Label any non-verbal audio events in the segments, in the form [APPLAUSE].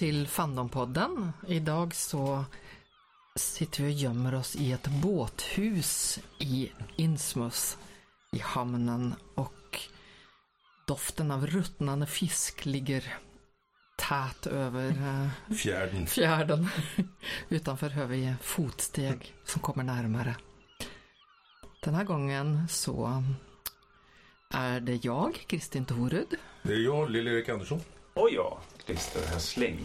till Fandompodden. Idag så sitter vi och gömmer oss i ett båthus i Innsmouth i hamnen och doften av ruttnande fisk ligger tät över eh, Fjärden. fjärden. [LAUGHS] Utanför hör vi fotsteg som kommer närmare. Den här gången så är det jag, Kristin Torud, Det är jag, Lill-Erik Andersson. Och jag, Christer Hässling.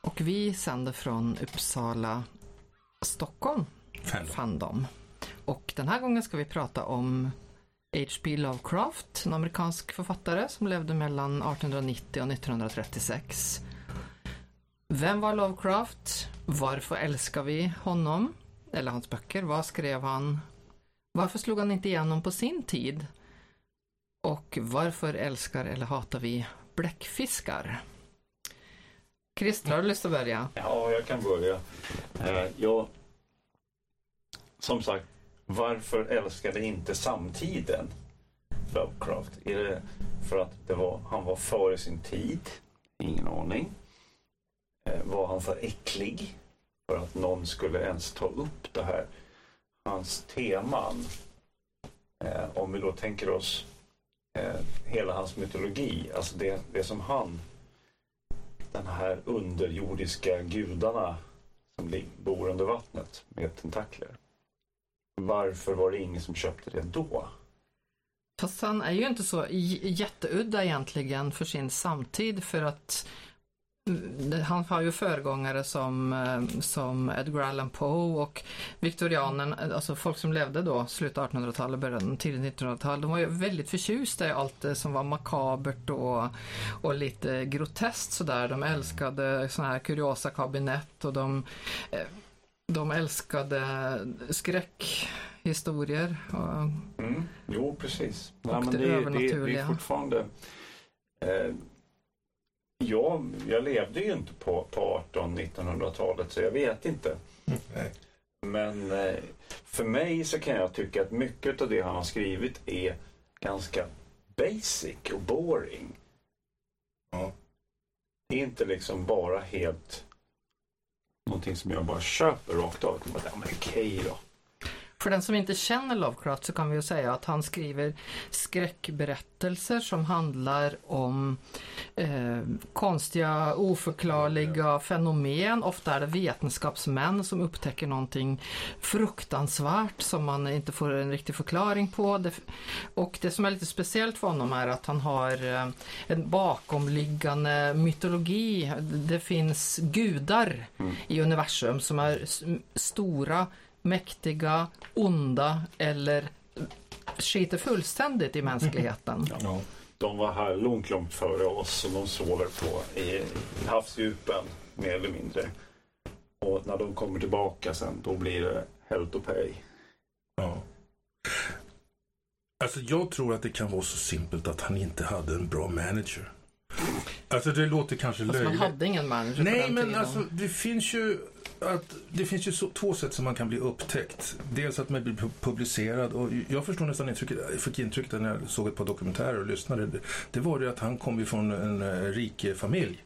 och vi sänder från Uppsala, Stockholm, Fandom. Fandom. Och den här gången ska vi prata om H.P. Lovecraft, en amerikansk författare som levde mellan 1890 och 1936. Vem var Lovecraft? Varför älskar vi honom? Eller hans böcker? Vad skrev han? Varför slog han inte igenom på sin tid? Och varför älskar eller hatar vi bläckfiskar? Christer, har du lust att börja? Ja, jag kan börja. Eh, jag, som sagt, varför älskade inte samtiden Lovecraft? Är det för att det var, han var före sin tid? Ingen aning. Eh, var han för äcklig för att någon skulle ens ta upp det här? Hans teman, eh, om vi då tänker oss eh, hela hans mytologi, alltså det, det som han den här underjordiska gudarna som bor under vattnet med tentakler. Varför var det ingen som köpte det då? Fast han är ju inte så jätteudda egentligen för sin samtid för att han har ju föregångare som, eh, som Edgar Allan Poe och viktorianen, alltså folk som levde då, slutet av 1800-talet, början tidigt 1900-tal, de var ju väldigt förtjusta i allt det som var makabert och, och lite groteskt sådär. De älskade sådana här kuriosa kabinett och de, eh, de älskade skräckhistorier. Och, Mm. Jo, precis. Och Ja, men det det, det, det är fortfarande... Eh, jag, jag levde ju inte på, på 1800-1900-talet så jag vet inte. Nej. Men eh, för mig så kan jag tycka att mycket av det han har skrivit är ganska basic och boring. Ja. Det är inte liksom bara helt någonting som jag bara köper rakt av. Jag bara, men okej då. För den som inte känner Lovecraft så kan vi ju säga att han skriver skräckberättelser som handlar om eh, konstiga, oförklarliga fenomen. Ofta är det vetenskapsmän som upptäcker någonting fruktansvärt som man inte får en riktig förklaring på. Det, och det som är lite speciellt för honom är att han har eh, en bakomliggande mytologi. Det finns gudar Mm. i universum som är stora, mäktiga, onda eller skiter fullständigt i mänskligheten. Ja. De var här långt, långt före oss och de sover på i havsdjupen mer eller mindre. Och när de kommer tillbaka sen då blir det hell to pay. ja. Alltså jag tror att det kan vara så simpelt att han inte hade en bra manager. Alltså det låter kanske Fast man löjligt. hade ingen manager på Nej, den men tiden. alltså det finns ju att det finns ju så, två sätt som man kan bli upptäckt. Dels att man blir publicerad och jag förstår nästan intrycket, jag fick intrycket när jag såg ett par dokumentärer och lyssnade. Det, det var det att han kom ifrån från en eh, rik eh, familj.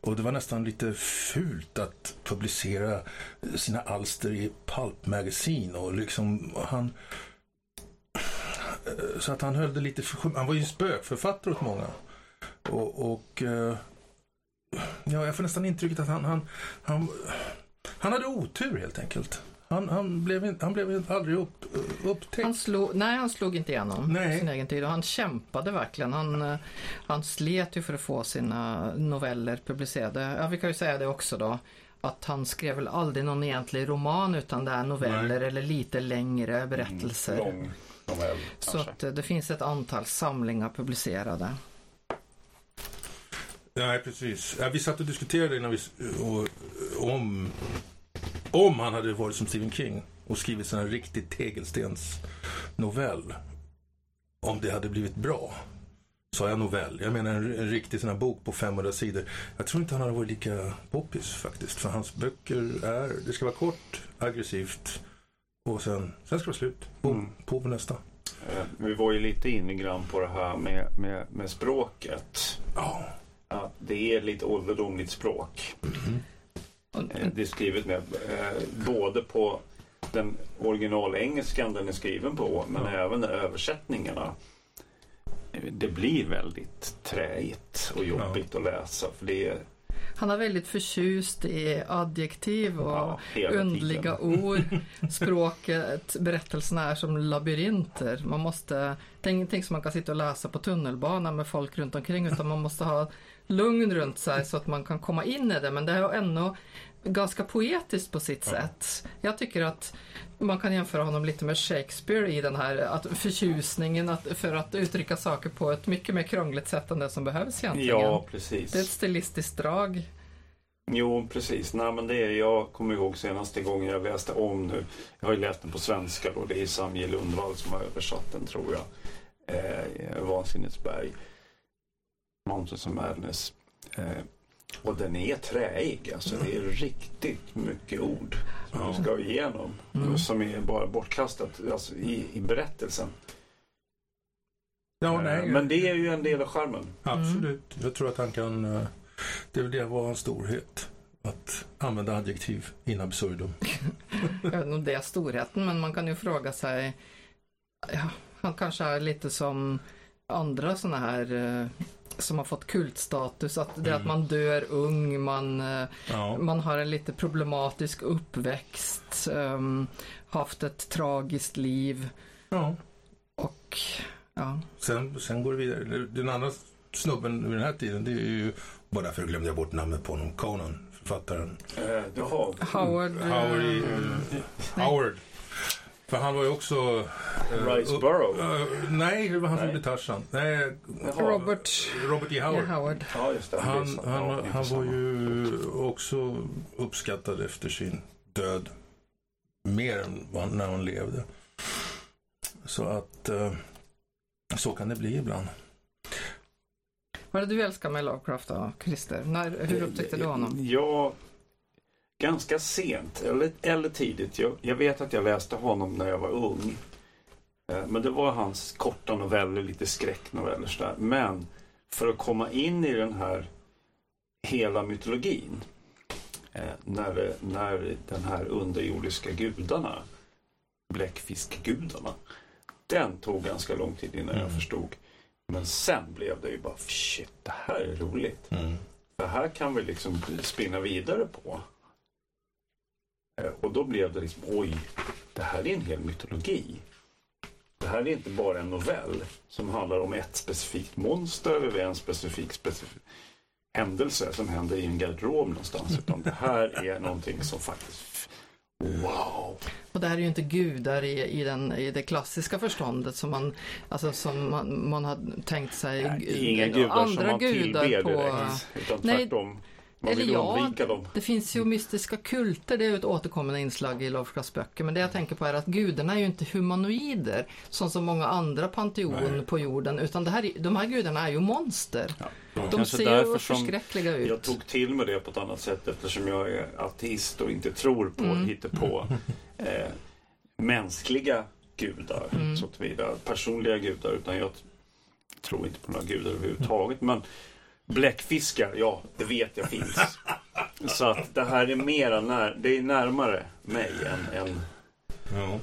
Och det var nästan lite fult att publicera sina alster i Pulp Magazine och liksom han eh, så att han höll det lite för Han var ju spökförfattare åt många. Och, och ja, jag får nästan intrycket att han, han, han, han hade otur helt enkelt. Han, han, blev, in- han blev aldrig upp, upptäckt. Han slog, nej, han slog inte igenom Nej. sin egen tid och han kämpade verkligen. Han, eh, han slet ju för att få sina noveller publicerade. Ja, vi kan ju säga det också då. Att han skrev väl aldrig någon egentlig roman utan det är noveller eller lite längre berättelser. Lång novell Så att eh, det finns ett antal samlingar publicerade. Nej, precis. Ja, vi satt och diskuterade innan vi, och, om, om han hade varit som Stephen King och skrivit sån här riktig tegelstensnovell. Om det hade blivit bra. Sa jag novell? Jag menar en, en riktig sån här bok på 500 sidor. Jag tror inte han hade varit lika poppis faktiskt. För hans böcker är, det ska vara kort, aggressivt och sen, sen ska det vara slut. Boom, Mm. på med nästa. Eh, Vi var ju lite inne grann på det här med, med, med språket. Ja, att det är lite ålderdomligt språk. Eh, Det är skrivet med eh, både på den originalengelskan den är skriven på men Ja. även översättningarna. Eh, Det blir väldigt träigt och jobbigt att läsa. För det är Han är väldigt förtjust i adjektiv och ja, underliga tiden. [LAUGHS] ord. Språket, berättelserna är som labyrinter. Man måste, är ingenting som man kan sitta och läsa på tunnelbanan med folk runt omkring utan man måste ha lugn runt sig så att man kan komma in i det. Men det är ändå ganska poetiskt på sitt sätt. Jag tycker att man kan jämföra honom lite med Shakespeare i den här att förtjusningen att, för att uttrycka saker på ett mycket mer krångligt sätt än det som behövs egentligen. Ja, precis. Det är ett stilistiskt drag. Jo, precis. Nej, men det är, jag kommer ihåg senaste gången jag läste om nu. Jag har ju läst den på svenska då. Det är Samje Lundvall som har översatt den tror jag. Eh, Vansinnesberg. Mountains of Madness. Eh, och den är träig. Alltså det är riktigt mycket ord som Ja. du ska igenom. Mm. Som är bara bortkastat alltså, i, i berättelsen. Ja, Eh, nej. Men det är ju en del av charmen. Absolut. Jag tror att han kan... eh, Det är väl det var hans storhet. Att använda adjektiv in absurdum. [LAUGHS] Jag vet inte om det är storheten, men man kan ju fråga sig. Ja, han kanske är lite som andra sådana här eh, som har fått kultstatus. Att det är att Mm. man dör ung, man, eh, Ja. man har en lite problematisk uppväxt, ehm, haft ett tragiskt liv ja. och ja. Sen, sen går det vidare. Den andra snubben vid den här tiden, det är ju... Bara därför glömde jag bort namnet på honom. Conan, författaren. Eh, jaha. Howard, eh, Howard, i- Howard. För han var ju också... eh, Riceborough. eh, nej, det var han som blev Tarzan. Nej, Jaha. Robert Robert E. Howard. Howard. Ja, just det. Han, han, Ja, han var ju också uppskattad efter sin död. Mer än vad- när hon levde. Så att eh, så kan det bli ibland. Vad är det du älskar med Lovecraft då, Christer? När, hur upptäckte du honom? Ja, ganska sent eller, eller tidigt. Jag, jag vet att jag läste honom när jag var ung. Eh, Men det var hans korta noveller, lite skräcknoveller sådär. Men för att komma in i den här hela mytologin. eh, När, när den här underjordiska gudarna, bläckfiskgudarna. Den tog ganska lång tid innan jag Mm. förstod. Men sen blev det ju bara shit, det här är roligt. Det här kan vi liksom spinna vidare på. Eh, Och då blev det liksom, oj, det här är en hel mytologi. Det här är inte bara en novell som handlar om ett specifikt monster eller en specifik, specifik händelse som händer i en garderob någonstans. Utan det här är någonting som faktiskt, wow. Och det här är ju inte gudar i, i, den, i det klassiska förståndet som man, alltså som man, man har tänkt sig. Är inga gudar andra som man gudar tillber på... direkt. Utan Nej, man eller vill ja, undvika dem. Det finns ju mystiska kulter, det är ju ett återkommande inslag i Lovecrafts böcker. Men det jag tänker på är att gudarna är ju inte humanoider som så många andra panteon Nej. på jorden. Utan det här, är- de här gudarna är ju monster. De Kanske ser ju förskräckliga ut. Jag tog till mig det på ett annat sätt eftersom jag är ateist och inte tror på, Mm. hittar på eh, mänskliga gudar, Mm. så tillvida, personliga gudar, utan jag tror inte på några gudar överhuvudtaget. Men bläckfiskar, ja, det vet jag finns. [LAUGHS] Så att det här är mera när, det är närmare mig än, än Ja.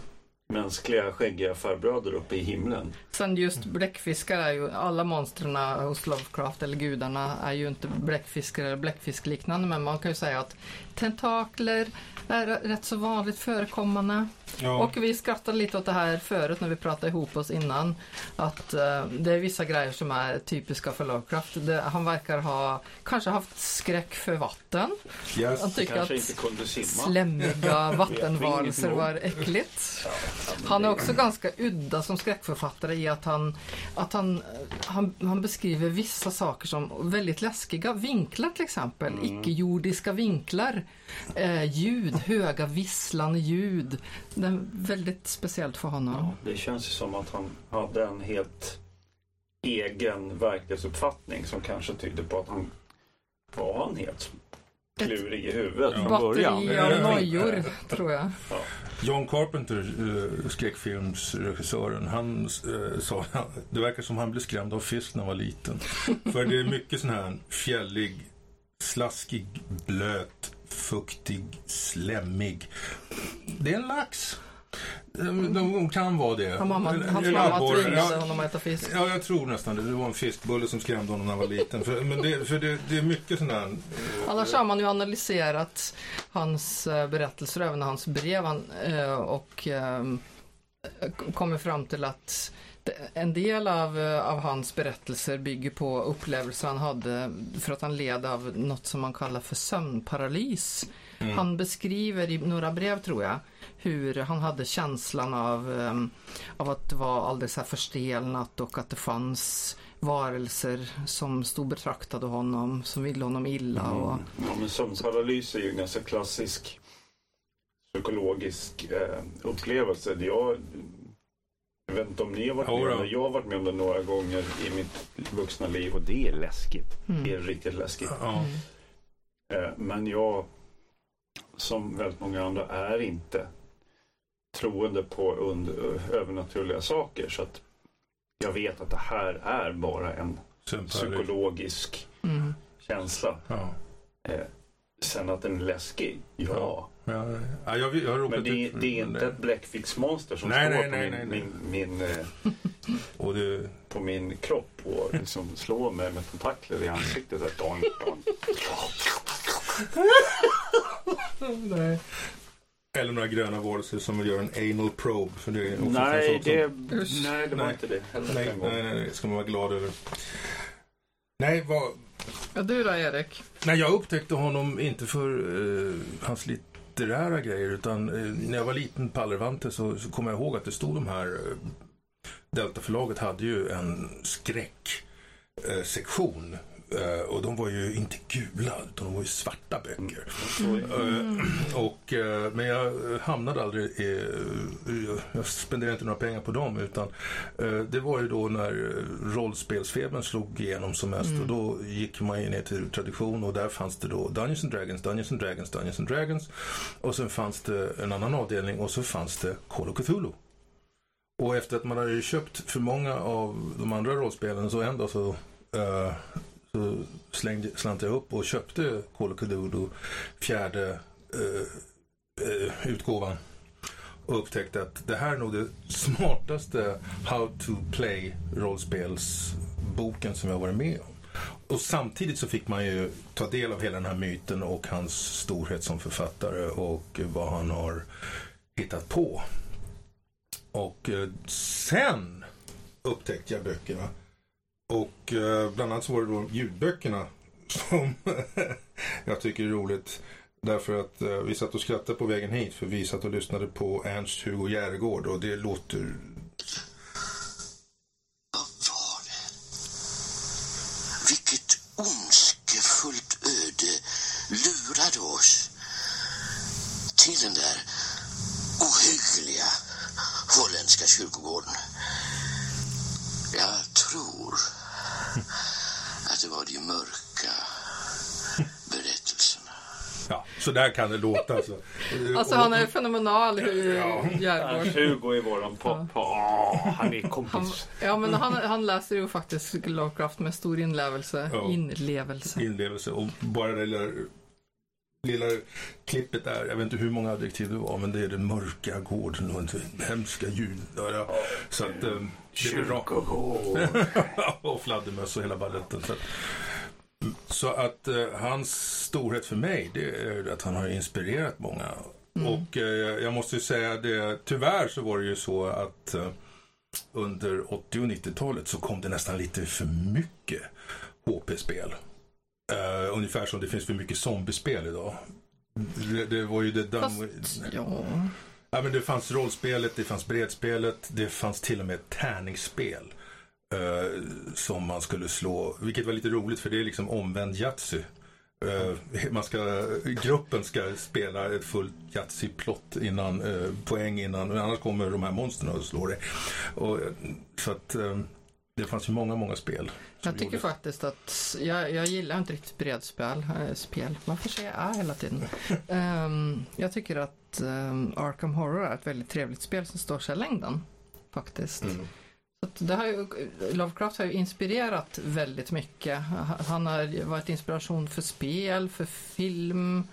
mänskliga skäggiga farbröder uppe i himlen. Sen just bläckfiskar är ju, alla monstren hos Lovecraft eller gudarna är ju inte bläckfiskar eller bläckfiskliknande men man kan ju säga att tentakler är rätt så vanligt förekommande. Ja. Och vi skrattade lite åt det här förut när vi pratade ihop oss innan. Att eh, det är vissa grejer som är typiska för Lovecraft. Det, han verkar ha kanske haft skräck för vatten. Yes. Han tycker Kanske att inte kunde simma. slemmiga [LAUGHS] vattenvarelser var äckligt. Han är också ganska udda som skräckförfattare i att han, att han, han, han beskriver vissa saker som väldigt läskiga. Vinklar till exempel, Mm. icke-jordiska vinklar. Eh, ljud, höga visslande ljud. Det är väldigt speciellt för honom. Ja, det känns ju som att han hade en helt egen verklighetsuppfattning som kanske tyder på att han var han helt klurig i huvudet Ja. från början. Batteri Ja. av nojor, tror jag. Ja. John Carpenter, uh, skräckfilmsregissören, han eh, sa [LAUGHS] det verkar som han blev skrämd av fisk när han var liten. För det är mycket sån här fjällig, slaskig, blöt, fuktig, slemmig. Det är en lax. De, de kan vara det. Ja, mamma, hans mamma tvingade Ja, honom att äta fisk. Ja, jag tror nästan det. Det var en fiskbulle som skrämde honom när han var liten. För, men det, för det, det är mycket sån här... eh, Annars har man ju analyserat hans eh, berättelser, även hans brev han, eh, och eh, kommer fram till att en del av, eh, av hans berättelser bygger på upplevelser han hade för att han led av något som man kallar för sömnparalys. Mm. Han beskriver i några brev tror jag hur han hade känslan av, eh, av att vara alldeles här förstelnat och att det fanns varelser som stod betraktade honom, som ville honom illa. Och, Ja, men sömnparalys är ju en ganska klassisk psykologisk eh, upplevelse. Jag, jag vet inte om ni har varit med om det. Jag har varit med om det några gånger i mitt vuxna liv och det är läskigt. Mm. Det är riktigt läskigt. Ja. Eh, men jag, som väldigt många andra, är inte troende på under, övernaturliga saker. Så att jag vet att det här är bara en psykologisk Mm. känsla. Ja. Eh, sen att den är läskig, ja. Ja. Ja, ja, jag, jag har Men det, är- ut- det är inte ett bläckfiskmonster som Nej, står nej, på, nej, min, nej, Min, min, eh, [LAUGHS] Och det, på min kropp och liksom slår mig med tentakler i ansiktet. Så här, don, don. nej. Eller några gröna varelser som vill göra en anal probe. För det är Nej, som- det, nej, det var Nej. inte det Nej, nej, nej, nej, det ska man vara glad över. Nej, vad, Ja, du då Erik? nej, jag upptäckte honom inte för eh, hans litterära grejer utan eh, när jag var liten på Allervante så, så kommer jag ihåg att det stod de här eh, Deltaförlaget hade ju en skräcksektion eh, sektion. Eh, och de var ju inte gula utan de var ju svarta böcker. Eh, och, eh, men jag hamnade aldrig i, jag spenderade inte några pengar på dem utan det var ju då när rollspelsfebern slog igenom som mest Mm. och då gick man ju ner till tradition och där fanns det då Dungeons and Dragons, Dungeons and Dragons, Dungeons and Dragons och sen fanns det en annan avdelning och så fanns det Call of Cthulhu. Och efter att man hade köpt för många av de andra rollspelen så en dag så, eh, så slängde, slant jag upp och köpte Call of Cthulhu fjärde eh, eh, utgåvan och upptäckte att det här är nog det smartaste How to Play rollspelsboken som jag varit med om. Och samtidigt så fick man ju ta del av hela den här myten och hans storhet som författare och vad han har hittat på. Och eh, sen upptäckte jag böckerna. Och eh, bland annat så var det då ljudböckerna som [LAUGHS] jag tycker är roligt. Därför att eh, vi satt och skrattade på vägen hit för vi satt och lyssnade på Ernst-Hugo Järegård och det låter... Vad var det? Vilket ondskefullt öde lurade oss till den så där kan det låta alltså. Alltså och- han är fenomenal i Ja. Järgård. Hugo är våran pop. Åh, han är Han, kompis. ja men han, han läser ju faktiskt Lovecraft med stor inlevelse. Ja. Inlevelse. inlevelse och bara det lilla, lilla klippet där, jag vet inte hur många adjektiv det var, men det är den mörka gården och den hemska ljud. Ja, ja. Så att eh. Kyrkogård. [LAUGHS] och fladdermöss och hela baletten. Så att, eh, hans storhet för mig, det är att han har inspirerat många. Och eh, jag måste ju säga det, tyvärr så var det ju så att eh, under 80 och 90-talet så kom det nästan lite för mycket HP-spel. Eh, ungefär som det finns för mycket zombiespel idag. Det, det var ju det Fast, done ja. Ja, men det fanns rollspelet, det fanns bredspelet, det fanns till och med tärningsspel. Eh, som man skulle slå, vilket var lite roligt för det är liksom omvänd Yatzy. Eh, man ska, gruppen ska spela ett fullt Yatzy-plott innan, eh, poäng innan, annars kommer de här monstren och slår dig. Och, så att, det fanns ju många, många spel. Jag tycker gjordes. faktiskt att, jag, jag gillar inte riktigt bredspel, äh, spel. Varför säger jag är hela tiden? [LAUGHS] Ehm, jag tycker att ehm, Arkham Horror är ett väldigt trevligt spel som står sig i längden. Faktiskt. Mm. Så det här, Lovecraft har ju inspirerat väldigt mycket. Han har varit inspiration för spel, för film,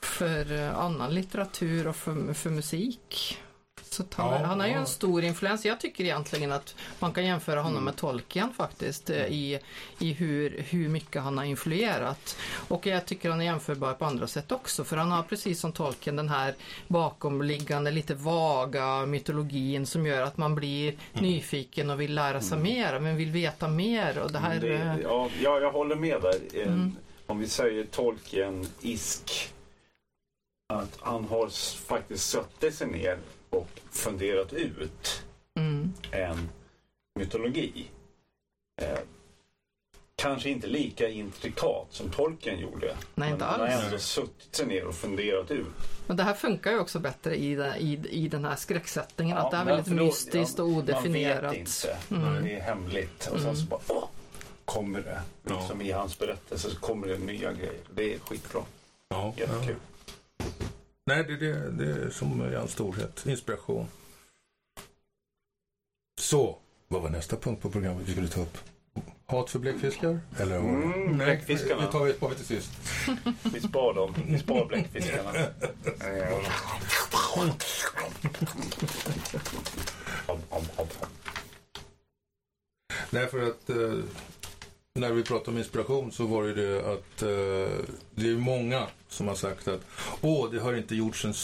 för eh, annan litteratur och för, för musik. Så han, Ja, han är ju en stor influens. Jag tycker egentligen att man kan jämföra honom med Tolkien faktiskt eh, i, i hur, hur mycket han har influerat. Och jag tycker han är jämförbar på andra sätt också för han har precis som Tolkien den här bakomliggande lite vaga mytologin som gör att man blir nyfiken och vill lära sig mer, men vill veta mer och det här... Det, eh, ja, ja, jag håller med där. Eh, Mm. Om vi säger Tolkien-isk. Att han har faktiskt suttit sig ner och funderat ut mm, en mytologi. Eh, kanske inte lika intrikat som Tolkien gjorde. nej, men inte han har alls. ändå suttit sig ner och funderat ut. Men det här funkar ju också bättre i, den- i, i den här skräcksättningen, Ja, att det är väldigt då- mystiskt och Man odefinierat. vet inte. Mm. Det är hemligt. Och Mm. sen så bara åh, kommer det. Ja. Liksom I hans berättelse så kommer det nya grejer. Det är skitbra. Ja, ja. Nej, det, det, det är som i all storhet. Inspiration. Så, vad var nästa punkt på programmet vi skulle ta upp? Hat för bläckfiskar? Eller Mm, bläckfiskarna. Det tar vi, vi till sist. [LAUGHS] Vi spar dem. Vi spar bläckfiskarna. Nej, för att eh, när vi pratade om inspiration så var det det att eh, det är många som har sagt att åh, det har inte gjorts en,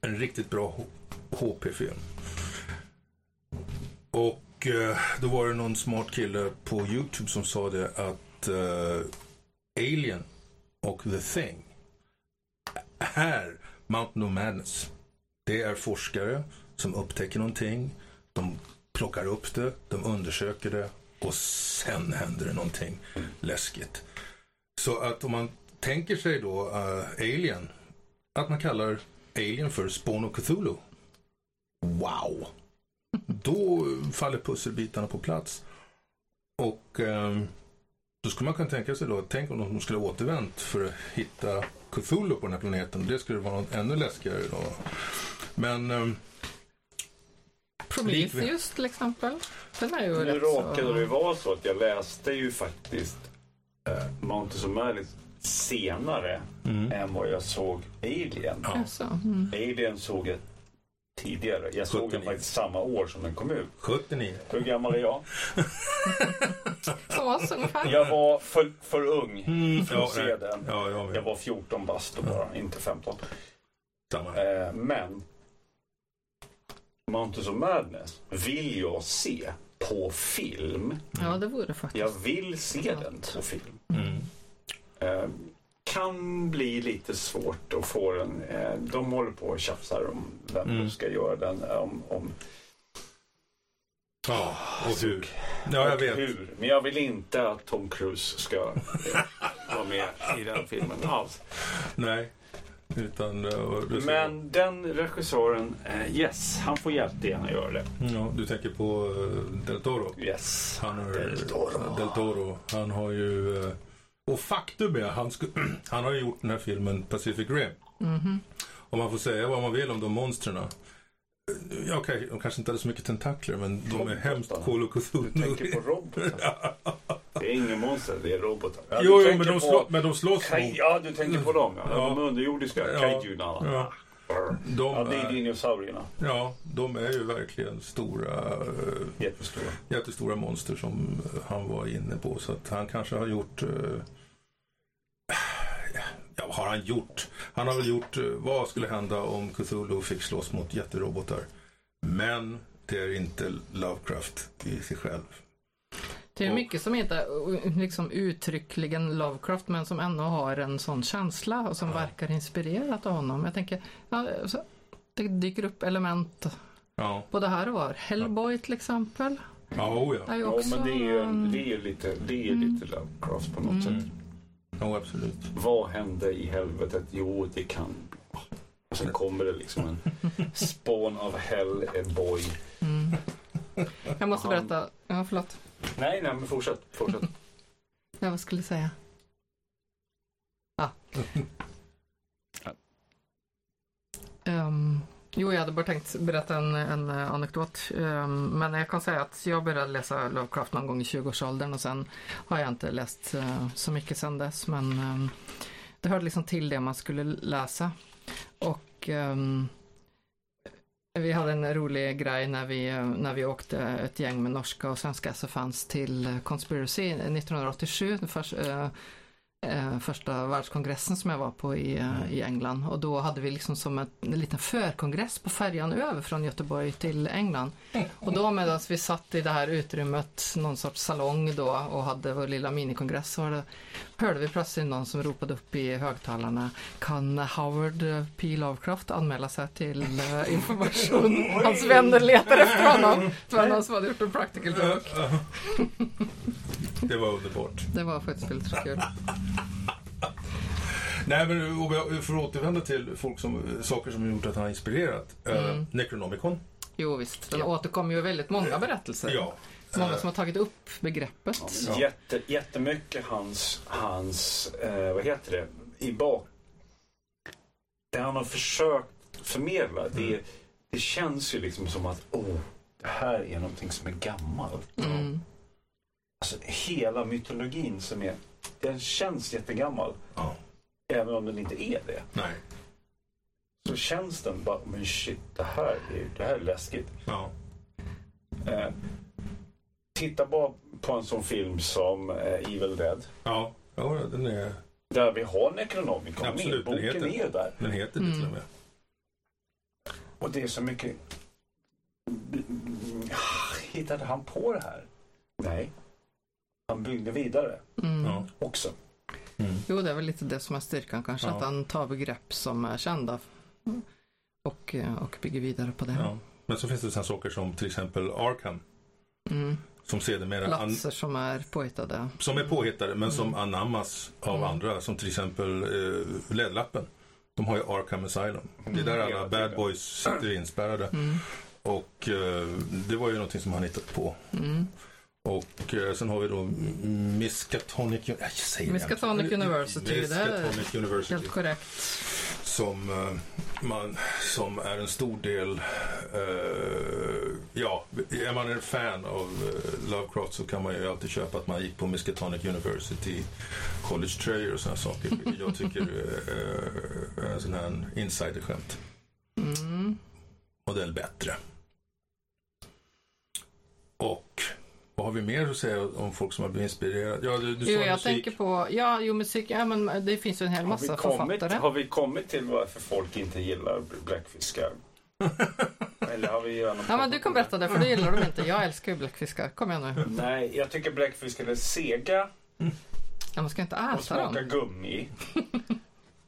en riktigt bra HP-film. Och eh, då var det någon smart kille på YouTube som sa det att eh, Alien och The Thing är Mountain of Madness. Det är forskare som upptäcker någonting. De plockar upp det, de undersöker det och sen händer det någonting läskigt. Så att om man tänker sig då uh, Alien, att man kallar Alien för Spawn och Cthulhu. Wow! Då faller pusselbitarna på plats. Och ehm, då skulle man kunna tänka sig då, tänk om de skulle återvänt för att hitta Cthulhu på den här planeten. Det skulle vara något ännu läskigare då. Men ehm, Prometheus till exempel. Den är ju Nu råkade så... det vara så att jag läste ju faktiskt eh, Mountains of Madness senare mm. än vad jag såg Alien. Ja. Jaså, mm. Alien såg jag tidigare. Jag såg den 79. faktiskt samma år som den kom ut. 79. Hur gammal är jag? [LAUGHS] Oss ungefär. Jag var för, för ung Mm, för att se den. Ja, jag Jag var 14 bast då bara, inte 15. Samma. Eh, men Mountains of Madness vill jag se på film. Ja, det vore faktiskt. Jag vill se den på film. Mm. Eh, kan bli lite svårt att få den. Eh, de håller på och tjafsar om vem Mm. som ska göra den. eh, Om, om Ja, och hur. Ja, jag och vet. hur. Men jag vill inte att Tom Cruise ska eh, [LAUGHS] vara med i den filmen alls. Nej. Utan, eh, Men den regissören, eh, yes, han får jättegärna göra det. ja, du tänker på eh, Del Toro. Yes. Han har, Del Toro. Del Toro. Han har ju... Och faktum är, han, sku- [CLEARS THROAT] han har ju gjort den här filmen Pacific Rim. Mhm. Om man får säga vad man vill om de monstren. Ja, okej, de kanske inte hade så mycket tentakler, men de är hemskt Call of Du Cthulhu. tänker på [LAUGHS] robotar. Det är ingen monster, det är robotar. Ja, Jo, jo, men de, slå, men de slåss mot... ja, du tänker på dem. Ja. Ja. De underjordiska Ja. kaijuna. Ja, Ja. de det är dinosaurierna. ja, de är ju verkligen stora, eh, Jättestora. jättestora monster som eh, han var inne på. Så att han kanske har gjort... eh, [SIGHS] Ja, vad har han gjort? Han har väl gjort vad skulle hända om Cthulhu fick slåss mot jätterobotar. Men det är inte Lovecraft i sig själv. Det är mycket som inte är liksom uttryckligen Lovecraft men som ändå har en sån känsla och som Ja. verkar inspirerat av honom. Jag tänker, ja, så, det dyker upp element Ja, både här och var. Hellboy till exempel. ja, oh, ja. Ja, men det är ju det är lite, det är Mm. lite Lovecraft på något Mm. sätt. Jo, absolut. Vad hände i helvetet? Jo, det kan... Och sen kommer det liksom en spawn of hell a boy. mm. Jag måste Han- berätta, ja förlåt. Nej, nej, men fortsätt. fortsätt. [LAUGHS] Ja, vad skulle jag säga? Ja. [LAUGHS] Ehm, jo, jag hade bara tänkt berätta en, en eh, anekdot. Ehm, men jag kan säga att jag började läsa Lovecraft någon gång i 20-årsåldern och sen har jag inte läst eh, så mycket sen dess. Men ehm, det hörde liksom till det man skulle läsa. Och ehm, vi hade en rolig grej när vi, när vi åkte ett gäng med norska och svenska SFNs till Conspiracy 1987, Först, eh, första världskongressen som jag var på i, eh, i England. Och då hade vi liksom som ett, en liten förkongress på färjan över från Göteborg till England. Och då medan vi satt i det här utrymmet, någon sorts salong då och hade vår lilla minikongress så det, hörde vi plötsligt någon som ropade upp i högtalarna Kan Howard eh, P. Lovecraft anmäla sig till eh, information? [LAUGHS] Hans vänner letar efter honom. Det var någon som hade gjort en practical joke. [LAUGHS] Det var underbart. Det var faktiskt väldigt kul. Nej, men för att återvända till folk som, saker som har gjort att han har inspirerat. Eh, Mm. Necronomicon. Jo visst, den återkommer ju väldigt många berättelser. Ja. Många Eh, som har tagit upp begreppet. Ja. Jätte, jättemycket hans, hans eh, vad heter det, i bak... Det han har försökt förmedla, det, det känns ju liksom som att oh, det här är någonting som är gammalt. Mm. Alltså hela mytologin som är, den känns jättegammal. Ja. Även om den inte är det. Nej. Så känns den bara, men shit, det här är, det här är läskigt. Ja. Eh, titta bara på en sån film som eh, Evil Dead. Ja. ja, den är... Där vi har Necronomicon Absolut, med. den Boken heter- är där. Den heter det Mm. till och med. Och det är så mycket... Hittade han på det här? Nej. Han byggde vidare Mm. Också. Mm. Jo, det är väl lite det som är styrkan kanske, Ja. att han tar begrepp som är kända och, eh, och bygger vidare på det. Ja. Men så finns det sådana saker som till exempel Arkham. Mm. Som sedermera Platser som är påhittade. som är påhittade men som Mm. anammas av Mm. andra. Som till exempel eh, LED-lappen. De har ju Arkham Asylum. Det är där Mm. alla Hela bad boys sitter inspärrade. Mm. Och eh, det var ju någonting som han hittat på. Och eh, sen har vi då Miskatonic, jag säger Miskatonic. University, det är Miskatonic University. Helt korrekt. Som, eh, man, som är en stor del, eh, ja, är man en fan av eh, Lovecraft så kan man ju alltid köpa att man gick på Miskatonic University College Trail och sådana saker. [LAUGHS] Jag tycker eh, är en sån här insiderskämt. Mm. Modell bättre. Och vad har vi mer att säga om folk som har blivit inspirerade? Ja, du, du Jo, sa jag musik. tänker på, ja, jo, musik, ja men det finns ju en hel Har vi, massa kommit, författare. har vi kommit till varför folk inte gillar bläckfiskar? [LAUGHS] Eller har vi Ja, men du kan berätta det, för det gillar de inte. Jag älskar ju bläckfiskar. Kom igen nu. Nej, jag tycker bläckfiskar är sega Ja, man ska inte och äta smakar dem. gummi. [LAUGHS]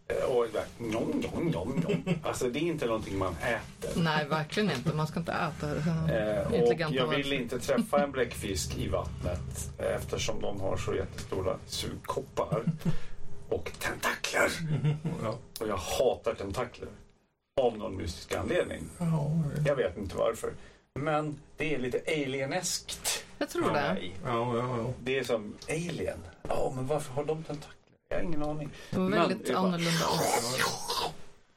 Eh, och bara, nom, nom, nom, nom. Alltså det är inte någonting man äter. Nej, verkligen inte. Man ska inte äta det. Eh, och jag vill inte träffa en bläckfisk i vattnet eh, eftersom de har så jättestora sugkoppar och tentakler. Och jag hatar tentakler. Av någon mystisk anledning. Ja, Jag vet inte varför. Men det är lite alieneskt Jag tror det. ja, ja, ja. Det är som alien. Ja, men varför har de tentakler? Jag har ingen aning. De är Men väldigt det bara- annorlunda.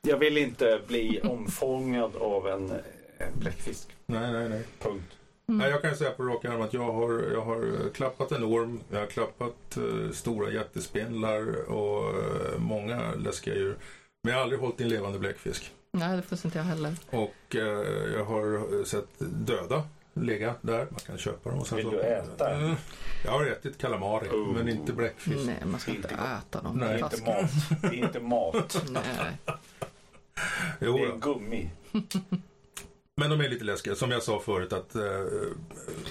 Jag vill inte bli omfångad av en, en bläckfisk. Nej, nej, nej. Punkt. Nej, Mm. jag kan säga på rak arm att jag har, jag har eh, klappat en orm, jag har klappat eh, stora jättespindlar och eh, många läskiga djur. Men jag har aldrig hållit en levande bläckfisk. Nej, det får inte jag heller. Och eh, jag har sett döda ligga där. Man kan köpa dem. Och sen Vill så- du äta? Eh, Jag har ätit kalamari, Oh. men inte bläckfisk. Nej, man ska inte Inte äta dem. Det är Nej. inte mat. Det är inte mat. [LAUGHS] Nej. Jo, Det är gummi. Men de är lite läskiga. Som jag sa förut att eh,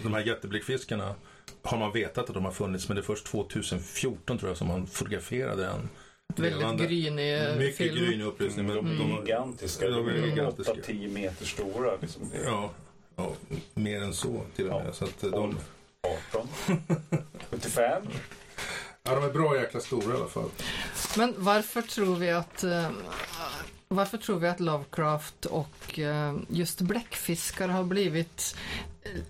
de här jättebläckfiskarna har man vetat att de har funnits men det är först 2014 tror jag som man fotograferade en. Väldigt levande. grynig eh, Mycket film. grynig upplysning. Men De de, är de, gigantiska. de är gigantiska. 8-10 meter stora. Liksom. ja, ja, mer än så till och med. Ja. Så att de, 12, 18, 75. ja, de är bra jäkla stora i alla fall. Men varför tror vi att eh, varför tror vi att Lovecraft och eh, just bläckfiskar har blivit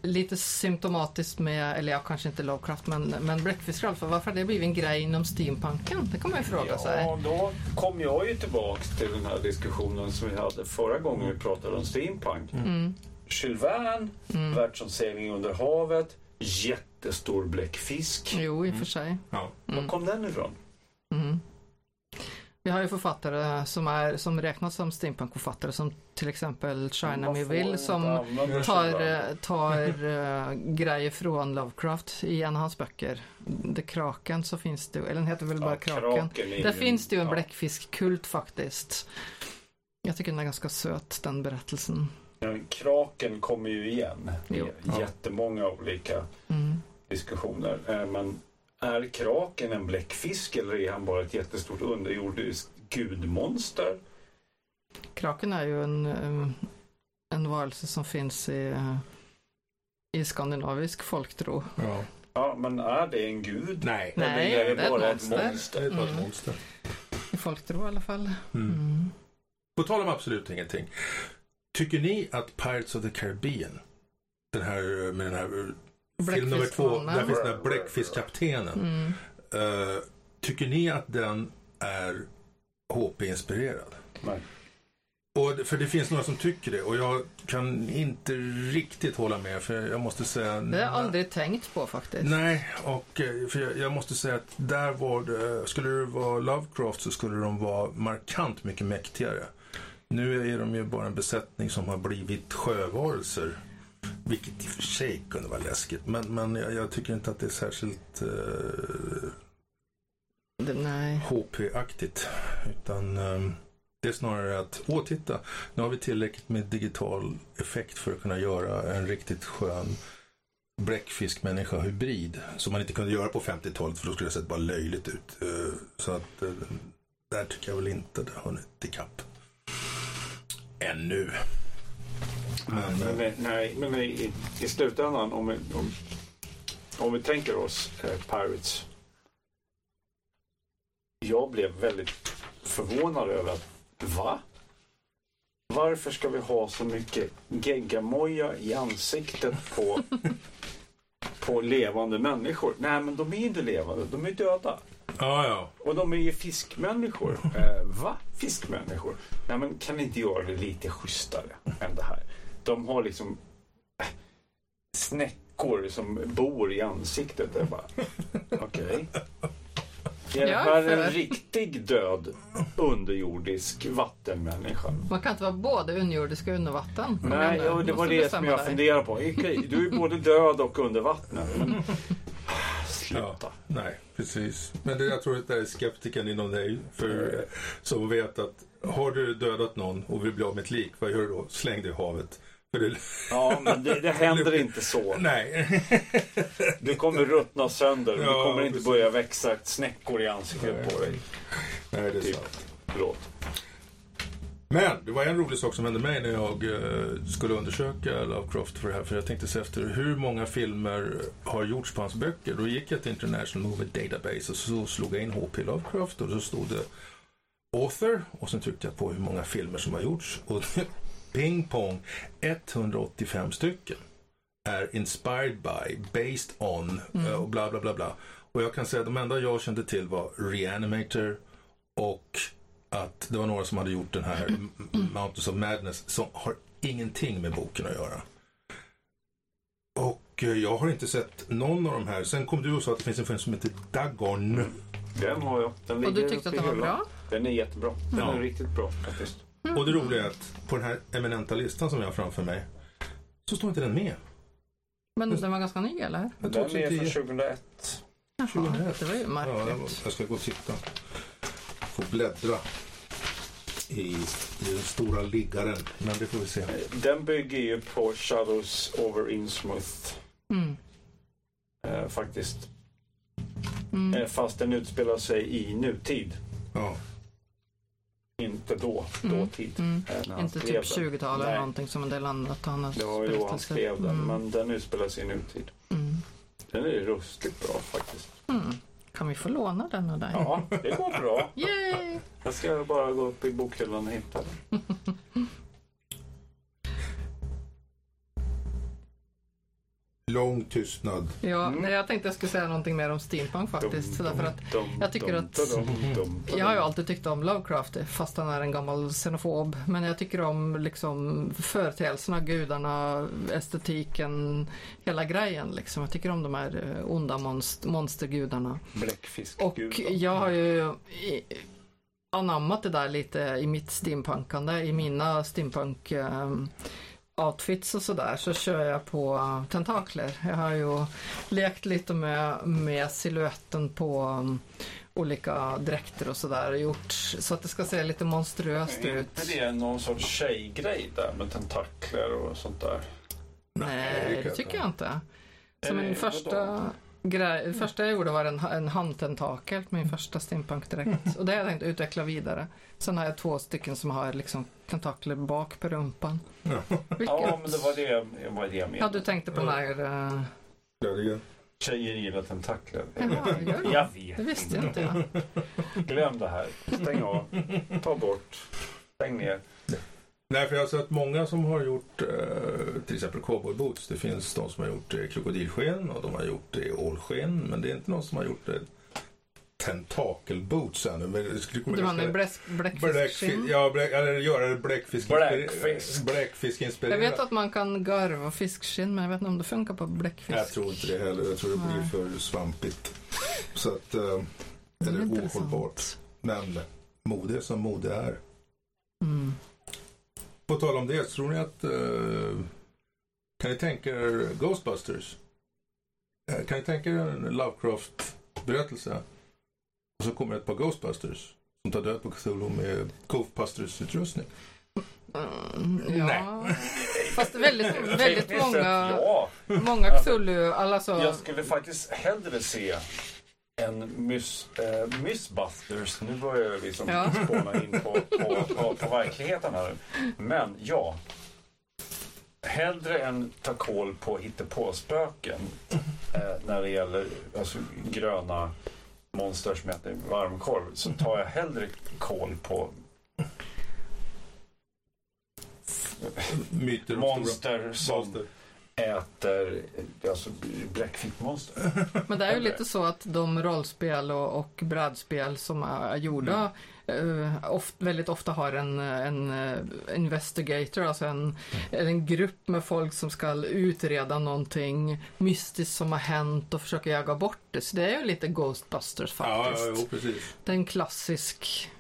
lite symptomatiskt med, eller ja, kanske inte Lovecraft, men, men bläckfiskar i alla fall. Varför har det blivit en grej inom steampunken? Det kan man ju fråga sig. Ja, då kom jag ju tillbaks till den här diskussionen som vi hade förra gången vi pratade om steampunk. Mm. Jules Verne, Mm. världsomsegling under havet, jättestor bläckfisk. Jo, i och för sig. Ja. Var kom den ifrån? Mm. Vi har ju författare som, är, som räknas som steampunkförfattare som till exempel China inte som tar, eh, tar [LAUGHS] eh, grejer från Lovecraft i en av hans böcker. The Kraken så finns det, eller den heter väl bara Ja, Kraken. kraken är Där finns det ju en ja. bläckfiskkult faktiskt. Jag tycker den är ganska söt den berättelsen. Kraken kommer ju igen i. Ja. jättemånga olika Mm. diskussioner. Eh, Men är kraken en bläckfisk eller är han bara ett jättestort underjordiskt gudmonster? Kraken är ju en, eh, en varelse som finns i, eh, i skandinavisk folktro. Ja. Ja, men är det en gud? Nej. Nej, Eller är det är ett bara monster. Det är bara ett Mm. monster. I folktro i alla fall. Mm. Mm. På tal om absolut ingenting. Tycker ni att Pirates of the Caribbean, den här med den här eh, film nummer två, där finns den här bläckfiskkaptenen. Mm. Eh, tycker ni att den är HP-inspirerad? Nej. Och, för det finns några som tycker det och jag kan inte riktigt hålla med för jag måste säga... Det har jag aldrig tänkt på faktiskt. Nej, och eh, för jag, jag måste säga att där var det, skulle det vara Lovecraft så skulle de vara markant mycket mäktigare. Nu är de ju bara en besättning som har blivit sjövarelser. Vilket i och för sig kunde vara läskigt. Men, men jag, jag tycker inte att det är särskilt eh. HP-aktigt. Utan eh, det är snarare att, åh titta, nu har vi tillräckligt med digital effekt för att kunna göra en riktigt skön bläckfiskmänniska-hybrid. Som man inte kunde göra på 50-talet för då skulle det sett bara löjligt ut. Eh, Så att eh, där tycker jag väl inte det har hunnit ikapp. Ännu. Men, Men, nej, nej, men i, i, i slutändan om vi, om, om vi tänker oss eh, Pirates. Jag blev väldigt förvånad över att, va? Varför ska vi ha så mycket geggamoja i ansiktet på, [LAUGHS] på levande människor? Nej, men de är inte levande, de är döda. Ja, ja. Och de är ju fiskmänniskor. [LAUGHS] Eh, va? Fiskmänniskor? Nej men kan ni inte göra det lite schysstare än det här? De har liksom eh, snäckor som bor i ansiktet. Jag bara, [LAUGHS] Okej. Är det Ja, här en riktig död underjordisk vattenmänniska? Man kan inte vara både underjordisk och under vatten. Nej, det var det som jag funderade på. Okej, du är både död och under vattnet. Men... [LAUGHS] Sluta. Nej, precis. Men det, jag tror att det är skeptiken inom dig. För, eh, som vet att har du dödat någon och vill bli av med ett lik, vad gör du då? Släng det i havet. Ja, men det, det händer [LAUGHS] inte så. nej. [LAUGHS] Du kommer ruttna sönder. Ja, det kommer inte precis. börja växa snäckor i ansiktet på dig. nej, det är Typ. sant. Förlåt. Men det var en rolig sak som hände mig när jag eh, skulle undersöka Lovecraft för det här. För jag tänkte se efter hur många filmer har gjorts på hans böcker. Då gick jag till International Movie Database och så slog jag in HP Lovecraft och så stod det Author och sen tryckte jag på hur många filmer som har gjorts. Och [LAUGHS] ping pong, 185 stycken är inspired by, based on eh, och bla bla bla bla. Och jag kan säga att de enda jag kände till var Reanimator och att det var några som hade gjort den här [CLEARS THROAT] Mountains of Madness som har ingenting med boken att göra. Och eh, jag har inte sett någon av de här. Sen kom du och sa att det finns en film som heter Dagon. Den har jag. Den Och du tyckte att den var bra? Den är jättebra. Den Ja. är riktigt bra faktiskt. Och det roliga är att på den här eminenta listan som jag har framför mig så står inte den med. Men den var ganska ny eller? Den är från 2010. 2001. Jaha, 2001. det var ju Ja, jag, märkligt. jag ska gå och titta. Få bläddra i, i den stora liggaren. Men det får vi se. Den bygger ju på Shadows over Innsmouth Mm. eh, faktiskt. Mm. Eh, fast den utspelar sig i nutid. Ja. Inte då, Mm. dåtid. Mm. eh, han Inte typ den. 20-tal eller någonting som en del annat Det var ju då han skrev den, Mm. men den utspelar sig i nutid. Mm. Den är ruskigt bra faktiskt. Kan vi få låna den av dig? Ja, det går bra. Yay! Jag ska bara gå upp i bokhyllan och hitta den. [LAUGHS] tystnad. Ja, Mm. nej, jag tänkte jag skulle säga någonting mer om steampunk faktiskt. därför att jag tycker att- Jag har ju alltid tyckt om Lovecraft fast han är en gammal xenofob. Men jag tycker om liksom företeelserna, gudarna, estetiken, hela grejen liksom. Jag tycker om de här eh, onda monst- monstergudarna. Bläckfisk. Och jag har ju i- anammat det där lite i mitt steampunkande. I mina steampunk ehm, outfits och sådär så kör jag på eh, tentakler. Jag har ju lekt lite med, med siluetten på um, olika dräkter och sådär och gjort så att det ska se lite monstruöst Är ut. inte det någon sorts tjejgrej där med tentakler och sånt där? Nej, det tycker jag inte. Som vadå? första grej, det första jag gjorde var en, en handtentakel, min första steampunkdräkt. Och det har jag tänkt utveckla vidare. Sen har jag två stycken som har liksom tentakler bak på rumpan. Vilket... Ja, men det var det, det, var det jag Ja, menade. du tänkte på den här... Uh... Glädjen. Tjejer gillar tentakler. Jaha, gör de? Jag vet Det visste jag inte jag. Glöm det här. Stäng av. Ta bort. Stäng ner. Nej, för jag har sett många som har gjort eh, till exempel cowboyboots. Det finns de som har gjort eh, krokodilsken och de har gjort eh, ålsken. Men det är inte någon som har gjort eh, tentakelboots ännu. Men det skulle bläck- Bläckfisk, bläckfiskskinn? ja, bläck, eller göra det bläckfisk, Bläckfisk. bläckfiskinspirerat. Jag vet att man kan garva fiskskinn men jag vet inte om det funkar på bläckfisk. Jag tror inte det heller. Jag tror det blir Nej. för svampigt. Så att, eh, Det är ohållbart. Men mode som mode är. Mm. På tal om det, tror ni att... eh, kan ni tänka er Ghostbusters? Eh, kan ni tänka er en Lovecraft-berättelse? Och så kommer ett par Ghostbusters som tar död på Cthulhu med Ghostbusters-utrustning. Mm, ja. Nej. [LAUGHS] Fast väldigt, [LAUGHS] väldigt många, Ja, många Cthulhu, alltså, jag skulle faktiskt hellre se en Miss, eh, Mythbusters. Nu börjar vi liksom Ja. spåna in på, på, på, på verkligheten här. Men ja. Hellre än ta koll på hittepåspöken eh, när det gäller alltså, gröna monster som äter varmkorv så tar jag hellre koll på Myter monster som monster. Äter alltså, bläckfiskmonster. Men det är ju lite så att de rollspel och, och brädspel som är gjorda eh, oft, väldigt ofta har en, en eh, investigator, alltså en, en grupp med folk som ska utreda någonting mystiskt som har hänt och försöka jaga bort det. Så det är ju lite Ghostbusters Ja, faktiskt. ja, jo, precis. Det är en klassisk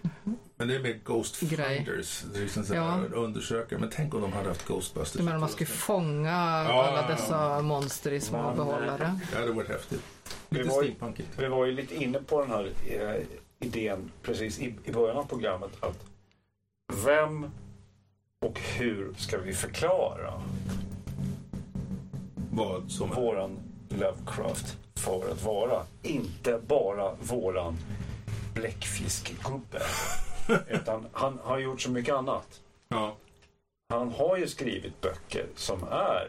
Men det är mer Ghost Grej. Finders. Det är liksom så Ja. här, undersökare. Men tänk om de hade haft Ghostbusters. Jag menar man ju fånga Ja, alla ja, ja. dessa monster i små Men, behållare. Det hade varit häftigt. Det Lite var ju-. Vi var ju lite inne på den här eh, idén precis i, i början av programmet att vem och hur ska vi förklara Vad som våran Lovecraft för att vara? Inte bara våran bläckfiskgubbe. [LAUGHS] Utan han har gjort så mycket annat. Ja. Han har ju skrivit böcker som är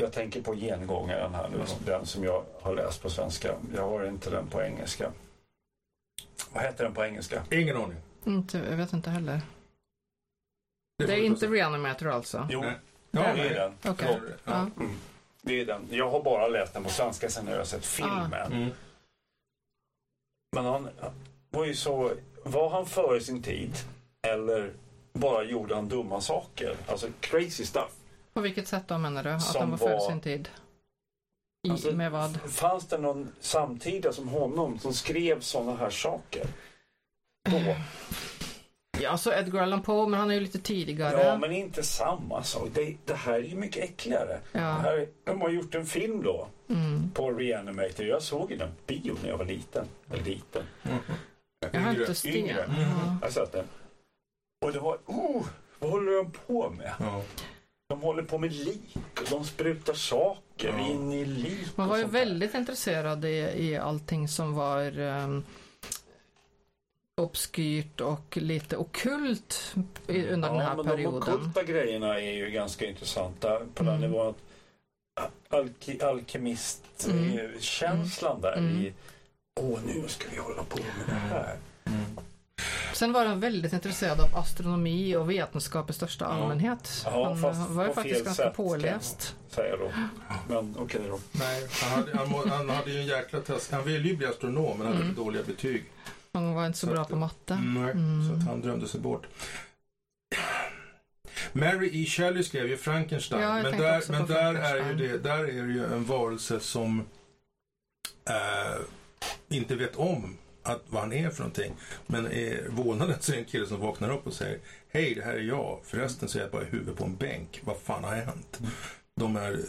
jag tänker på gengångaren här nu, den som jag har läst på svenska. Jag har inte den på engelska. Vad heter den på engelska? Ingen aning. Inte, jag vet inte heller. Det är inte. Reanimator alltså? Jo, Nej. det är nej. den. Okej. Förlåt. Ja. Mm. Det är den. Jag har bara läst den på svenska sen när jag har sett filmen. Mm. Men han var ju så... Var han före sin tid? Eller bara gjorde han dumma saker? Alltså crazy stuff. På vilket sätt då menar du? Att Som han var före sin tid? I, Alltså, med vad? Fanns det någon samtida som honom som skrev sådana här saker? Då? Ja, alltså Edgar Allan Poe, men han är ju lite tidigare. Ja, men inte samma sak. Det, det här är ju mycket äckligare. Ja. här, de har gjort en film då Mm. på Reanimator. Jag såg ju den på bio när jag var liten. Eller liten. Jag har Yngre. inte sten. Yngre. Ja. Jag har sett den. Och det var... Oh, vad håller de på med? Ja. De håller på med lik. De sprutar saker Ja. in i lik. Man och var ju där. väldigt intresserad i, i allting som var um, obskyrt och lite okult i, under den här men perioden. de ockulta grejerna är ju ganska intressanta på den Mm. nivån. att Alki, alkemistkänslan där Mm. i Åh, nu ska vi hålla på med det här. Mm. Sen var han väldigt intresserad av astronomi och vetenskap i största Ja. allmänhet. Ja, han fast var ju faktiskt ganska sätt, påläst. Säger jag då. Men okej då. Nej, han hade, han, må- han hade ju en jäkla test. Han ville ju bli astronom men hade Mm. dåliga betyg. Han var inte så Så bra att- på matte. Nej, Mm. så att han drömde sig bort. Mary E. Shelley skrev ju Frankenstein. Ja, men där, men där är, ju det, där är det ju en varelse som eh, inte vet om att, vad han är för någonting. Men är vålnaden så är det en kille som vaknar upp och säger Hej, det här är jag. Förresten så är jag bara i huvudet på en bänk. Vad fan har hänt? De är...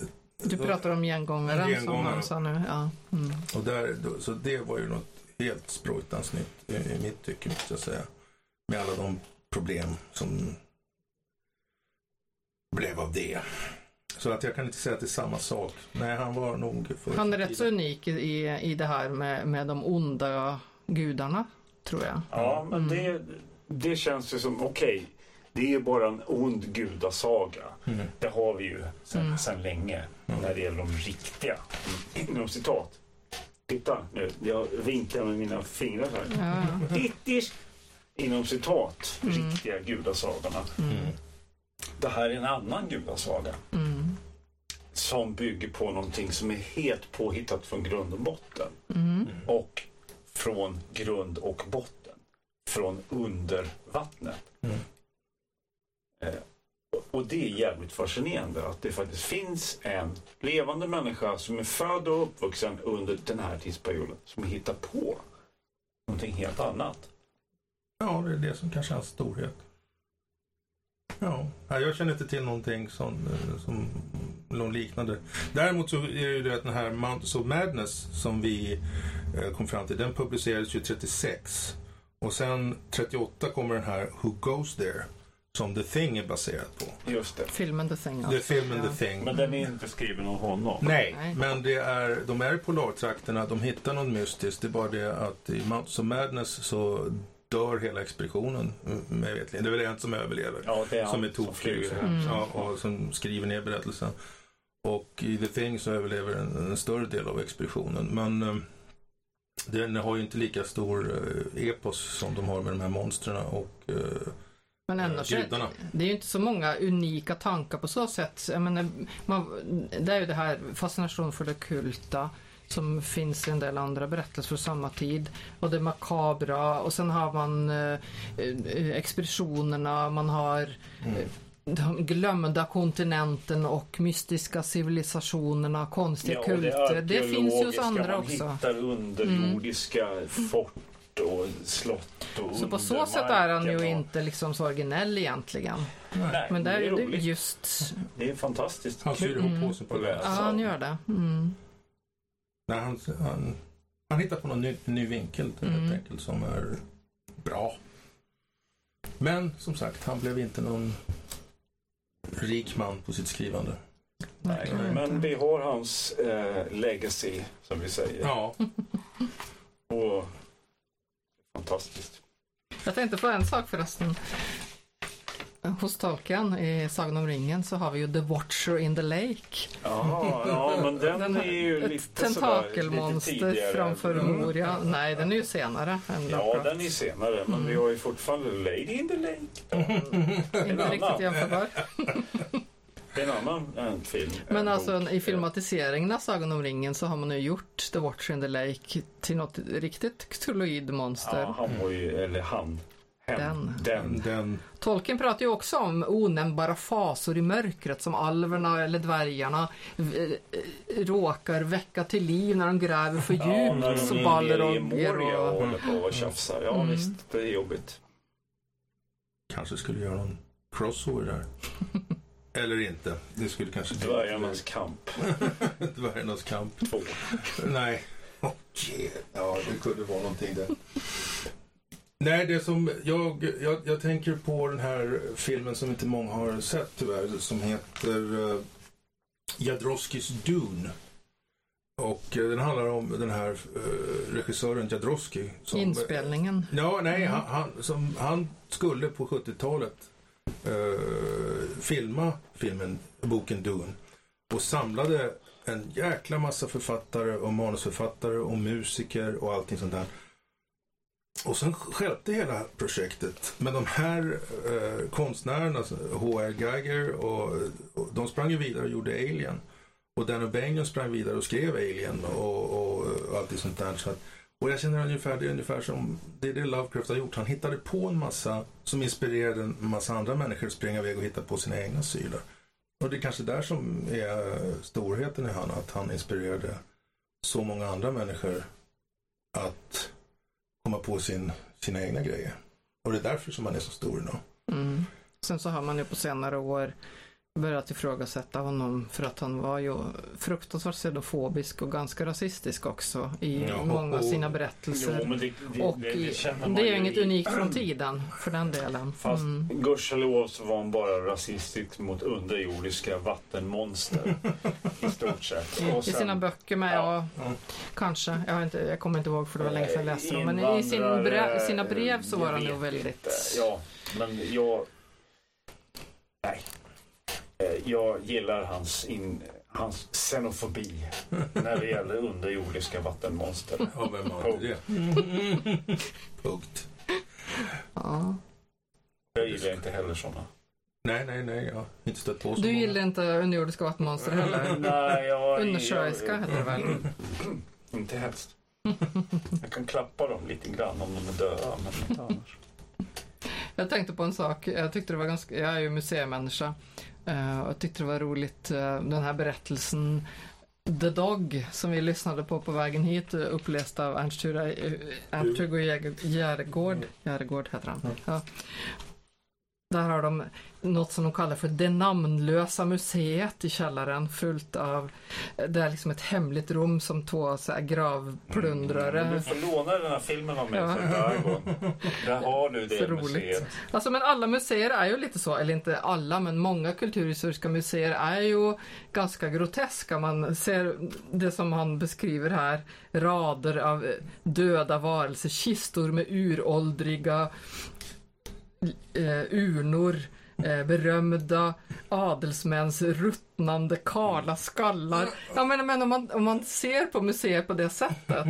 Du pratar om gengångaren som Gengångaren. han sa nu. Ja. Mm. Och där, så det var ju något helt sprojtans nytt i, i mitt tycke, måste jag säga. Med alla de problem som blev av det. Så att jag kan inte säga att det är samma sak. Nej, han var nog för Han är rätt så unik i, i det här med, med de onda gudarna, tror jag. Ja, men Mm. det, det känns ju som okej. det är bara en ond gudasaga. Mm. Det har vi ju sedan, Mm. sedan länge Mm. när det gäller de riktiga. Inom citat. Titta nu, jag vinklar med mina fingrar här. Ja, inom citat, Mm. riktiga gudasagorna. Mm. Det här är en annan gudasaga Mm. som bygger på någonting som är helt påhittat från grund och botten. Mm. Och från grund och botten. Från under vattnet. Mm. Eh, och- det är jävligt fascinerande att det faktiskt finns en levande människa som är född och uppvuxen under den här tidsperioden som hittar på någonting helt annat. Ja, det är det som kanske är hans storhet. Ja, jag känner inte till någonting som, eh, som någon liknande. Däremot så är det ju det att den här Mountains of Madness som vi eh, kom fram till, den publicerades ju 36. Och sen 38 kommer den här Who Goes There som The Thing är baserad på. Just det. Filmen The Thing. The alltså. filmen Ja. The Thing. Men den är inte skriven av honom. Nej, Nej. men det är, de är i polartrakterna, de hittar något mystiskt. Det är bara det att i Mountains of Madness så dör hela expeditionen. Mig. Det är väl en som överlever. Ja, det är som är tokig. Mm. Ja, och som skriver ner berättelsen. Och i The Thing så överlever en, en större del av expeditionen. Men eh, den har ju inte lika stor eh, epos som de har med de här monstren och eh, Men ändå, eh, gudarna. det är ju inte så många unika tankar på så sätt. Jag menar, man, det är ju det här fascination för det kulta som finns i en del andra berättelser från samma tid. Och det makabra och sen har man eh, eh, expeditionerna, man har Mm. De glömda kontinenten och mystiska civilisationerna, konstiga och kulter. Det finns ju hos andra man också. hittar underjordiska fort och slott och Så på så sätt är han ju och- inte liksom så originell egentligen. Nej, Men där det är är det roligt. just... Det är fantastiskt Han syr kul. ihop Mm. påsen på det. läsa. Ja, han gör det. Mm. Nej, han, han, han hittar på någon ny, ny vinkel Mm. helt enkelt som är bra. Men som sagt, han blev inte någon rik man på sitt skrivande. Nej, men vi har hans eh, legacy, som vi säger. Ja, Och fantastiskt. Jag tänkte på en sak förresten. Hos Tolkien i Sagan om ringen så har vi ju The Watcher in the Lake. Ja, ja men [LAUGHS] den, Den är ju lite sådär, tentakelmonster tidigare. framför Mm. Moria. Nej, den är ju senare Ja, den är senare, men vi har ju fortfarande Lady in the Lake. [LAUGHS] Inte annan. riktigt jämförbar. Det [LAUGHS] är en annan en film. Men en alltså bok. i filmatiseringen av Sagan om ringen så har man ju gjort The Watcher in the Lake till något riktigt cthulhuid monster. Ja, han var ju, eller han. Den. den. den, Tolkien pratar ju också om onämnbara fasor i mörkret som alverna eller dvärgarna eh, råkar väcka till liv när de gräver för Ja, djupt. när de så är baller nere i och Moria och håller på och tjafsar. Ja, Mm. visst, det är jobbigt. kanske skulle göra någon crossover där. [LAUGHS] Eller inte. Det skulle kanske Dvärgarnas kamp [LAUGHS] Dvärgarnas kamp. 2. Nej. [LAUGHS] Oh, yeah. Ja, det kunde vara någonting där. Nej, det som jag, jag, jag tänker på den här filmen som inte många har sett tyvärr, som heter uh, Jadrowskis Dune. Och eh, den handlar om den här eh, regissören Jadrowski. Som, Inspelningen. Ja, nej, Mm. han, han, som, han skulle på 70-talet eh, filma filmen, boken Dune. Och samlade en jäkla massa författare och manusförfattare och musiker och allting sånt där och sen stjälpte hela projektet. Men de här eh, konstnärerna, H.R. Geiger, och, och de sprang ju vidare och gjorde Alien. Och Dan O'Banion sprang vidare och skrev Alien och, och, och allt sånt där. Så att, och jag känner ungefär, det är ungefär som det är det Lovecraft har gjort. Han hittade på en massa som inspirerade en massa andra människor att springa iväg och hitta på sina egna sylar. Och det är kanske där som är eh, storheten i han, att han inspirerade så många andra människor att komma på sin, sina egna grejer. Och det är därför som man är så stor idag. Mm. Sen så har man ju på senare år börjat ifrågasätta honom för att han var ju fruktansvärt xenofobisk och ganska rasistisk också i Ja, många av sina berättelser. Jo, men det, det, och det, i- det det är ju inget i- unikt från tiden för den delen. Fast Mm. gudskelov så var han bara rasistisk mot underjordiska vattenmonster. [LAUGHS] I stort sett. I sen- sina böcker med, ja, Ja. kanske. Jag, inte, jag kommer inte ihåg för det var länge sedan jag läste dem. Men i sin Invandrare, bre- sina brev så var han nog väldigt... inte. Ja, men jag... Nej. Eh, Jag gillar hans, in, hans xenofobi [LAUGHS] när det gäller underjordiska vattenmonster. Ja, vem har inte det? Punkt. Ja. Jag gillar inte heller sådana. Nej, nej, nej. Jag har inte stött på så Du många. gillar inte underjordiska vattenmonster [LAUGHS] heller? Nej, jag... Undersjöiska jag- heter det väl? [CLEARS THROAT] Inte helst. Jag kan klappa dem lite grann om de är döda, men inte annars. Jag tänkte på en sak. Jag tyckte det var ganska, jag är ju museimänniska. Eh, och jag tyckte det var roligt eh, den här berättelsen The Dog som vi lyssnade på på vägen hit eh, uppläst av Ernst Järegård. Järegård heter han. Ja. Där har de något som de kallar för det namnlösa museet i källaren fullt av, det är liksom ett hemligt rum som två så här gravplundrare Du får låna den här filmen av mig Ja. Där har du [LAUGHS] Så det roligt. museet. Alltså men alla museer är ju lite så, eller inte alla, men många kulturhistoriska museer är ju ganska groteska. Man ser det som han beskriver här, rader av döda varelser, kistor med uråldriga eh, urnor, eh, berömda adelsmäns ruttnande kala skallar. Ja, men, men om, man, om man ser på museer på det sättet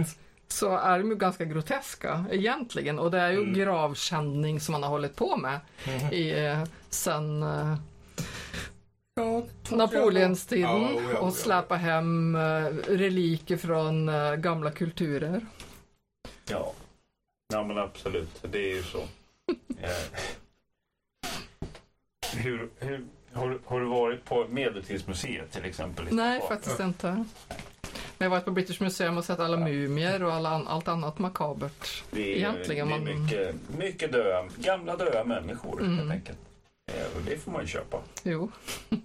så är de ju ganska groteska egentligen. Och det är ju Mm. gravkändning som man har hållit på med i, eh, sen eh, Ja, Napoleonstiden Ja, ja, ja. och släpa hem eh, reliker från eh, gamla kulturer. Ja. ja, men absolut. Det är ju så. Eh, hur, hur, har, har du varit på Medeltidsmuseet till exempel? Nej, faktiskt inte. Men jag har varit på British Museum och sett alla mumier och alla, allt annat makabert. Det är, Egentligen det är man- mycket, mycket döda, gamla döda människor Mm. helt enkelt. Eh, och det får man ju köpa. Jo. [LAUGHS]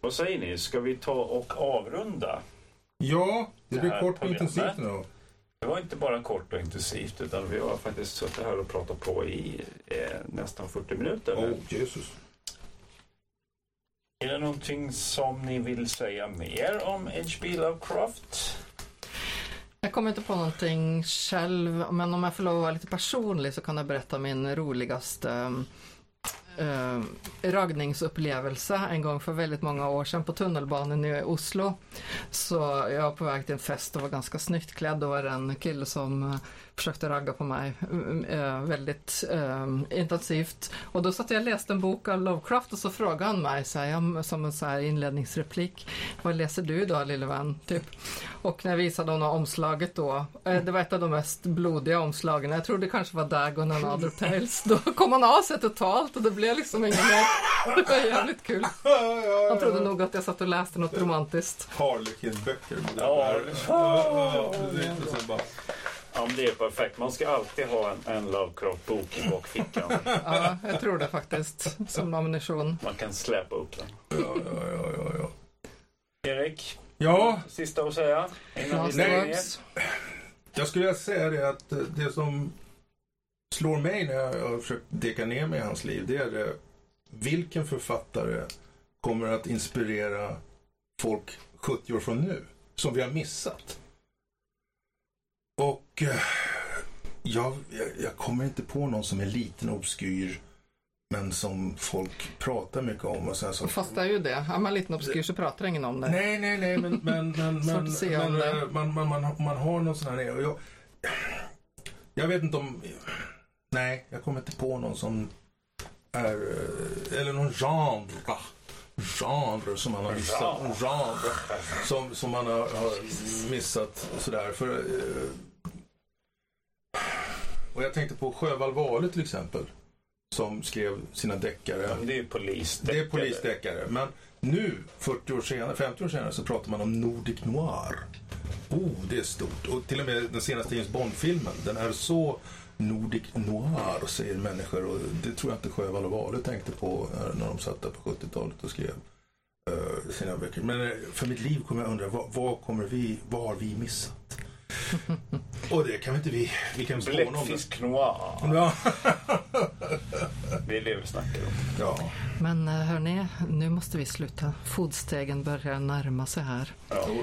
Vad säger ni, ska vi ta och avrunda? Ja, det Det blir kort och intensivt nu. Det var inte bara kort och intensivt utan vi har faktiskt suttit här och pratat på i eh, nästan 40 minuter. nu. Åh, Jesus. Är det någonting som ni vill säga mer om H.P. Lovecraft? Jag kommer inte på någonting själv, men om jag får lov att vara lite personlig så kan jag berätta min roligaste eh, raggningsupplevelse en gång för väldigt många år sedan på tunnelbanan i Oslo. Så jag var på väg till en fest och var ganska snyggt klädd och var det en kille som eh, försökte ragga på mig eh, väldigt eh, intensivt. Och då satt jag och läste en bok av Lovecraft och så frågade han mig så här, som en så här inledningsreplik. Vad läser du idag lille vän? Typ. Och när jag visade honom omslaget då, eh, det var ett av de mest blodiga omslagen. Jag tror det kanske var Dagon and Other Tales. Då kom han av sig totalt och det blev liksom inget mer. Det var jävligt kul. Han trodde nog att jag satt och läste något romantiskt. Harlequin-böcker. Ja. Ja, det är perfekt. Man ska alltid ha en, en Lovecraft-bok i bakfickan. [LAUGHS] Ja, jag tror det faktiskt. Som ammunition. Man kan släpa upp den. ja, ja, ja, ja, ja. Erik, Ja, sista att säga innan? Monsterworks. jag skulle säga det att eh, det som slår mig när jag har försökt deka ner mig i hans liv, det är det, vilken författare kommer att inspirera folk 70 år från nu, som vi har missat. Och eh, jag, jag, jag kommer inte på någon som är liten och obskyr, men som folk pratar mycket om. Och sen så, Fast det är ju det. Är man liten obskyr så pratar ingen om det. Nej, nej, nej, men, men, [LAUGHS] men, men, men eh, man, man, man, man har någon sån här... Och jag, Jag vet inte om... Nej, jag kommer inte på någon som är... eh, Eller någon genre. Genre som man har missat. Genre. En genre som, som man har, har missat sådär. För, eh, och jag tänkte på Sjöwall Wahlöö till exempel. Som skrev sina deckare. Men det är ju polis. Det är polisdeckare. Men nu, 40 år senare, 50 år senare, så pratar man om Nordic Noir. Oh, det är stort. Och till och med den senaste James Bond-filmen, den är så Nordic Noir, säger människor. Och det tror jag inte Sjöwall och Wahlöö tänkte på eh, när de satt där på 70-talet och skrev eh, sina böcker. Men eh, för mitt liv kommer jag undra, vad, vad kommer vi, vad har vi missat? [LAUGHS] och det kan vi inte vi, vi kan spåna om det. Bläckfisk noir. Ja. [LAUGHS] Det är det vi snackar om. ja. Men eh, hörni, nu måste vi sluta. Fotstegen börjar närma sig här. Ja. [LAUGHS]